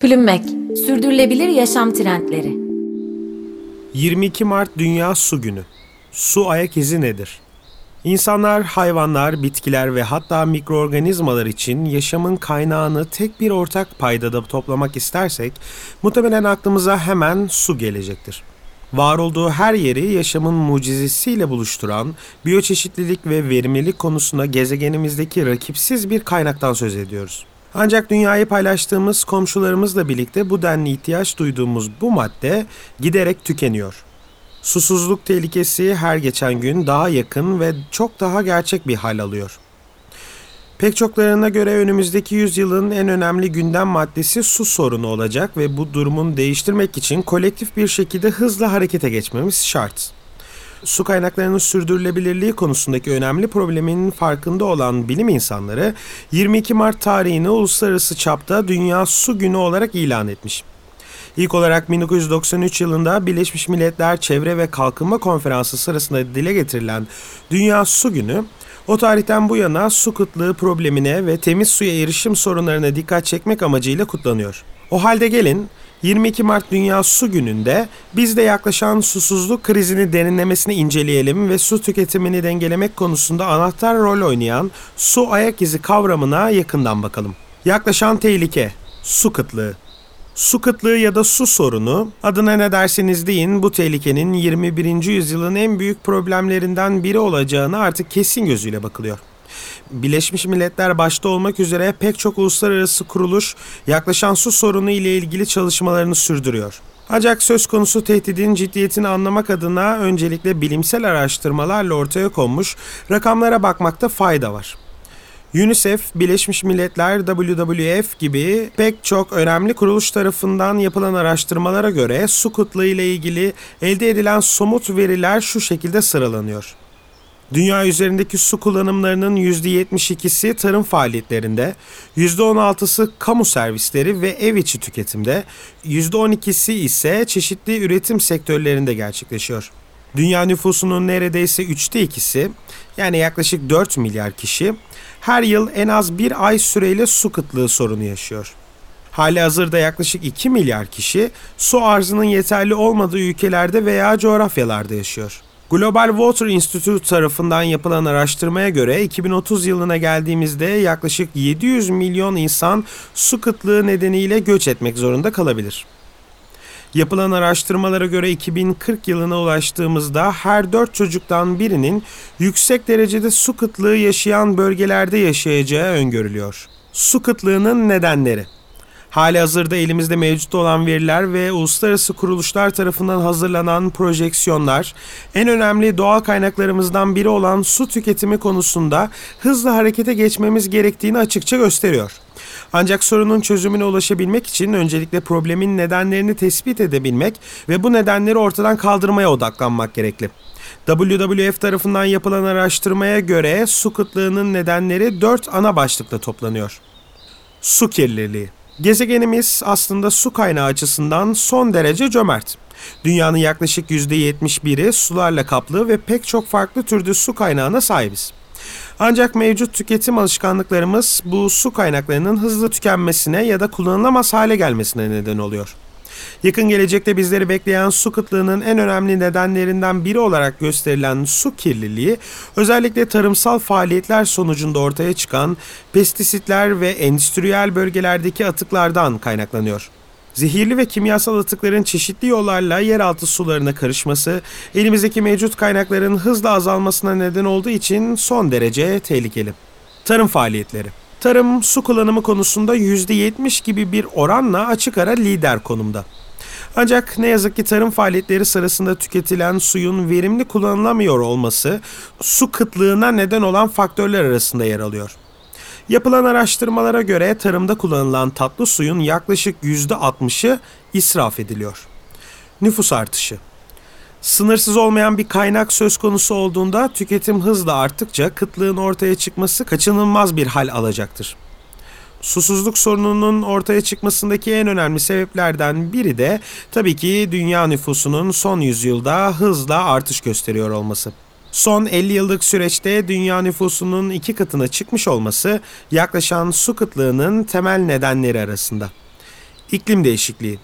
Plümmek, sürdürülebilir yaşam trendleri. 22 Mart Dünya Su Günü. Su ayak izi nedir? İnsanlar, hayvanlar, bitkiler ve hatta mikroorganizmalar için yaşamın kaynağını tek bir ortak paydada toplamak istersek, muhtemelen aklımıza hemen su gelecektir. Var olduğu her yeri yaşamın mucizesiyle buluşturan, biyoçeşitlilik ve verimlilik konusunda gezegenimizdeki rakipsiz bir kaynaktan söz ediyoruz. Ancak dünyayı paylaştığımız komşularımızla birlikte bu denli ihtiyaç duyduğumuz bu madde giderek tükeniyor. Susuzluk tehlikesi her geçen gün daha yakın ve çok daha gerçek bir hal alıyor. Pek çoklarına göre önümüzdeki yüzyılın en önemli gündem maddesi su sorunu olacak ve bu durumun değiştirmek için kolektif bir şekilde hızla harekete geçmemiz şart su kaynaklarının sürdürülebilirliği konusundaki önemli problemin farkında olan bilim insanları 22 Mart tarihini uluslararası çapta Dünya Su Günü olarak ilan etmiş. İlk olarak 1993 yılında Birleşmiş Milletler Çevre ve Kalkınma Konferansı sırasında dile getirilen Dünya Su Günü, o tarihten bu yana su kıtlığı problemine ve temiz suya erişim sorunlarına dikkat çekmek amacıyla kutlanıyor. O halde gelin 22 Mart Dünya Su Günü'nde biz de yaklaşan susuzluk krizini derinlemesine inceleyelim ve su tüketimini dengelemek konusunda anahtar rol oynayan su ayak izi kavramına yakından bakalım. Yaklaşan tehlike, su kıtlığı. Su kıtlığı ya da su sorunu, adına ne derseniz deyin bu tehlikenin 21. yüzyılın en büyük problemlerinden biri olacağını artık kesin gözüyle bakılıyor. Birleşmiş Milletler başta olmak üzere pek çok uluslararası kuruluş yaklaşan su sorunu ile ilgili çalışmalarını sürdürüyor. Ancak söz konusu tehdidin ciddiyetini anlamak adına öncelikle bilimsel araştırmalarla ortaya konmuş rakamlara bakmakta fayda var. UNICEF, Birleşmiş Milletler, WWF gibi pek çok önemli kuruluş tarafından yapılan araştırmalara göre su kıtlığı ile ilgili elde edilen somut veriler şu şekilde sıralanıyor. Dünya üzerindeki su kullanımlarının %72'si tarım faaliyetlerinde, %16'sı kamu servisleri ve ev içi tüketimde, %12'si ise çeşitli üretim sektörlerinde gerçekleşiyor. Dünya nüfusunun neredeyse üçte ikisi, yani yaklaşık 4 milyar kişi, her yıl en az bir ay süreyle su kıtlığı sorunu yaşıyor. Hali hazırda yaklaşık 2 milyar kişi su arzının yeterli olmadığı ülkelerde veya coğrafyalarda yaşıyor. Global Water Institute tarafından yapılan araştırmaya göre 2030 yılına geldiğimizde yaklaşık 700 milyon insan su kıtlığı nedeniyle göç etmek zorunda kalabilir. Yapılan araştırmalara göre 2040 yılına ulaştığımızda her 4 çocuktan birinin yüksek derecede su kıtlığı yaşayan bölgelerde yaşayacağı öngörülüyor. Su kıtlığının nedenleri Hali hazırda elimizde mevcut olan veriler ve uluslararası kuruluşlar tarafından hazırlanan projeksiyonlar en önemli doğal kaynaklarımızdan biri olan su tüketimi konusunda hızlı harekete geçmemiz gerektiğini açıkça gösteriyor. Ancak sorunun çözümüne ulaşabilmek için öncelikle problemin nedenlerini tespit edebilmek ve bu nedenleri ortadan kaldırmaya odaklanmak gerekli. WWF tarafından yapılan araştırmaya göre su kıtlığının nedenleri dört ana başlıkta toplanıyor. Su kirliliği, Gezegenimiz aslında su kaynağı açısından son derece cömert. Dünyanın yaklaşık %71'i sularla kaplı ve pek çok farklı türde su kaynağına sahibiz. Ancak mevcut tüketim alışkanlıklarımız bu su kaynaklarının hızlı tükenmesine ya da kullanılamaz hale gelmesine neden oluyor. Yakın gelecekte bizleri bekleyen su kıtlığının en önemli nedenlerinden biri olarak gösterilen su kirliliği, özellikle tarımsal faaliyetler sonucunda ortaya çıkan pestisitler ve endüstriyel bölgelerdeki atıklardan kaynaklanıyor. Zehirli ve kimyasal atıkların çeşitli yollarla yeraltı sularına karışması, elimizdeki mevcut kaynakların hızla azalmasına neden olduğu için son derece tehlikeli. Tarım faaliyetleri Tarım su kullanımı konusunda %70 gibi bir oranla açık ara lider konumda. Ancak ne yazık ki tarım faaliyetleri sırasında tüketilen suyun verimli kullanılamıyor olması su kıtlığına neden olan faktörler arasında yer alıyor. Yapılan araştırmalara göre tarımda kullanılan tatlı suyun yaklaşık %60'ı israf ediliyor. Nüfus artışı Sınırsız olmayan bir kaynak söz konusu olduğunda tüketim hızla arttıkça kıtlığın ortaya çıkması kaçınılmaz bir hal alacaktır. Susuzluk sorununun ortaya çıkmasındaki en önemli sebeplerden biri de tabii ki dünya nüfusunun son yüzyılda hızla artış gösteriyor olması. Son 50 yıllık süreçte dünya nüfusunun iki katına çıkmış olması yaklaşan su kıtlığının temel nedenleri arasında. İklim değişikliği.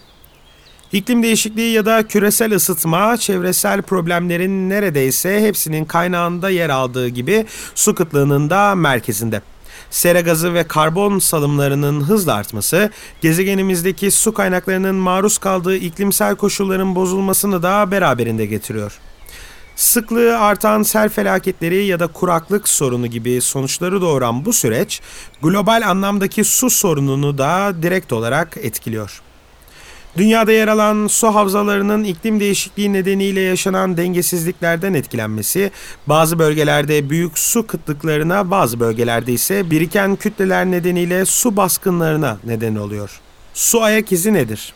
İklim değişikliği ya da küresel ısıtma, çevresel problemlerin neredeyse hepsinin kaynağında yer aldığı gibi su kıtlığının da merkezinde. Sera gazı ve karbon salımlarının hızla artması, gezegenimizdeki su kaynaklarının maruz kaldığı iklimsel koşulların bozulmasını da beraberinde getiriyor. Sıklığı artan sel felaketleri ya da kuraklık sorunu gibi sonuçları doğuran bu süreç, global anlamdaki su sorununu da direkt olarak etkiliyor. Dünyada yer alan su havzalarının iklim değişikliği nedeniyle yaşanan dengesizliklerden etkilenmesi, bazı bölgelerde büyük su kıtlıklarına, bazı bölgelerde ise biriken kütleler nedeniyle su baskınlarına neden oluyor. Su ayak izi nedir?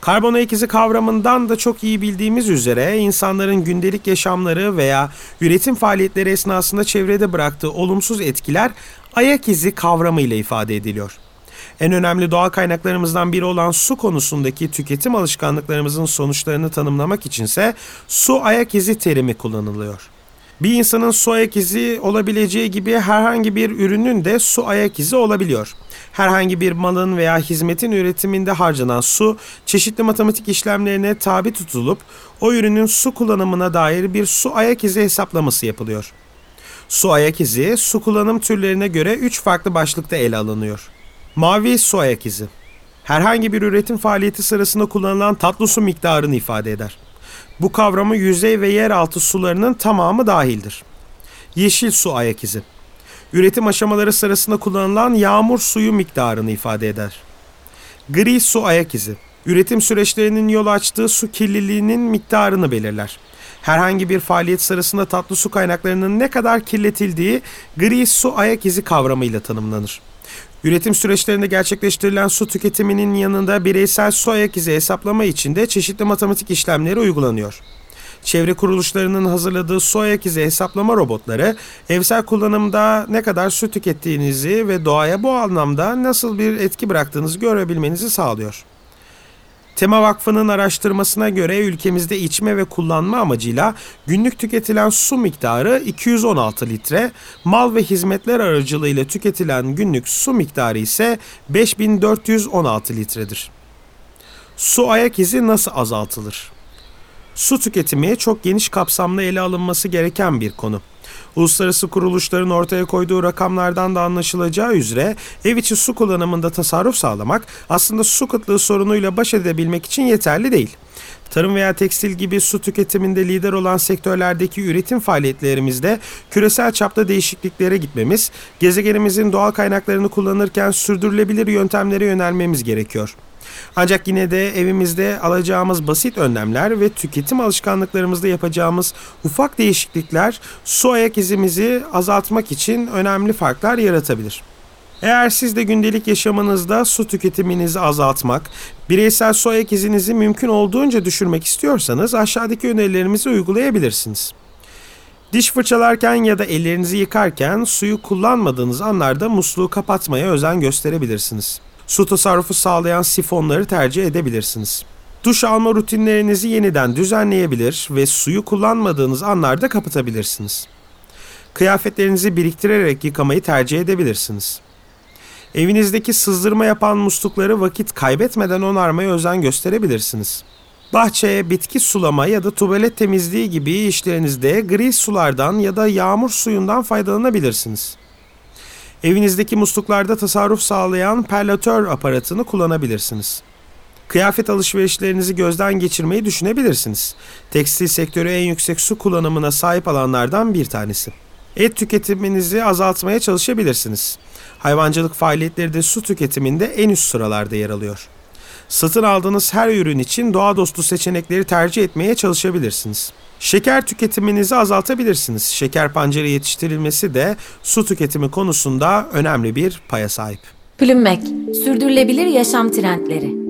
Karbon ayak izi kavramından da çok iyi bildiğimiz üzere insanların gündelik yaşamları veya üretim faaliyetleri esnasında çevrede bıraktığı olumsuz etkiler ayak izi kavramı ile ifade ediliyor. En önemli doğal kaynaklarımızdan biri olan su konusundaki tüketim alışkanlıklarımızın sonuçlarını tanımlamak içinse su ayak izi terimi kullanılıyor. Bir insanın su ayak izi olabileceği gibi herhangi bir ürünün de su ayak izi olabiliyor. Herhangi bir malın veya hizmetin üretiminde harcanan su çeşitli matematik işlemlerine tabi tutulup o ürünün su kullanımına dair bir su ayak izi hesaplaması yapılıyor. Su ayak izi su kullanım türlerine göre 3 farklı başlıkta ele alınıyor. Mavi su ayak izi. Herhangi bir üretim faaliyeti sırasında kullanılan tatlı su miktarını ifade eder. Bu kavramı yüzey ve yeraltı sularının tamamı dahildir. Yeşil su ayak izi. Üretim aşamaları sırasında kullanılan yağmur suyu miktarını ifade eder. Gri su ayak izi. Üretim süreçlerinin yol açtığı su kirliliğinin miktarını belirler. Herhangi bir faaliyet sırasında tatlı su kaynaklarının ne kadar kirletildiği gri su ayak izi kavramıyla tanımlanır. Üretim süreçlerinde gerçekleştirilen su tüketiminin yanında bireysel su ayak izi hesaplama için de çeşitli matematik işlemleri uygulanıyor. Çevre kuruluşlarının hazırladığı su ayak izi hesaplama robotları evsel kullanımda ne kadar su tükettiğinizi ve doğaya bu anlamda nasıl bir etki bıraktığınızı görebilmenizi sağlıyor. Tema Vakfı'nın araştırmasına göre ülkemizde içme ve kullanma amacıyla günlük tüketilen su miktarı 216 litre, mal ve hizmetler aracılığıyla tüketilen günlük su miktarı ise 5416 litredir. Su ayak izi nasıl azaltılır? Su tüketimi çok geniş kapsamlı ele alınması gereken bir konu. Uluslararası kuruluşların ortaya koyduğu rakamlardan da anlaşılacağı üzere ev içi su kullanımında tasarruf sağlamak aslında su kıtlığı sorunuyla baş edebilmek için yeterli değil. Tarım veya tekstil gibi su tüketiminde lider olan sektörlerdeki üretim faaliyetlerimizde küresel çapta değişikliklere gitmemiz, gezegenimizin doğal kaynaklarını kullanırken sürdürülebilir yöntemlere yönelmemiz gerekiyor. Ancak yine de evimizde alacağımız basit önlemler ve tüketim alışkanlıklarımızda yapacağımız ufak değişiklikler su ayak izimizi azaltmak için önemli farklar yaratabilir. Eğer siz de gündelik yaşamınızda su tüketiminizi azaltmak, bireysel su ayak izinizi mümkün olduğunca düşürmek istiyorsanız aşağıdaki önerilerimizi uygulayabilirsiniz. Diş fırçalarken ya da ellerinizi yıkarken suyu kullanmadığınız anlarda musluğu kapatmaya özen gösterebilirsiniz su tasarrufu sağlayan sifonları tercih edebilirsiniz. Duş alma rutinlerinizi yeniden düzenleyebilir ve suyu kullanmadığınız anlarda kapatabilirsiniz. Kıyafetlerinizi biriktirerek yıkamayı tercih edebilirsiniz. Evinizdeki sızdırma yapan muslukları vakit kaybetmeden onarmaya özen gösterebilirsiniz. Bahçeye bitki sulama ya da tuvalet temizliği gibi işlerinizde gri sulardan ya da yağmur suyundan faydalanabilirsiniz. Evinizdeki musluklarda tasarruf sağlayan perlatör aparatını kullanabilirsiniz. Kıyafet alışverişlerinizi gözden geçirmeyi düşünebilirsiniz. Tekstil sektörü en yüksek su kullanımına sahip alanlardan bir tanesi. Et tüketiminizi azaltmaya çalışabilirsiniz. Hayvancılık faaliyetleri de su tüketiminde en üst sıralarda yer alıyor. Satın aldığınız her ürün için doğa dostu seçenekleri tercih etmeye çalışabilirsiniz. Şeker tüketiminizi azaltabilirsiniz. Şeker pancarı yetiştirilmesi de su tüketimi konusunda önemli bir paya sahip. Plümmek, sürdürülebilir yaşam trendleri.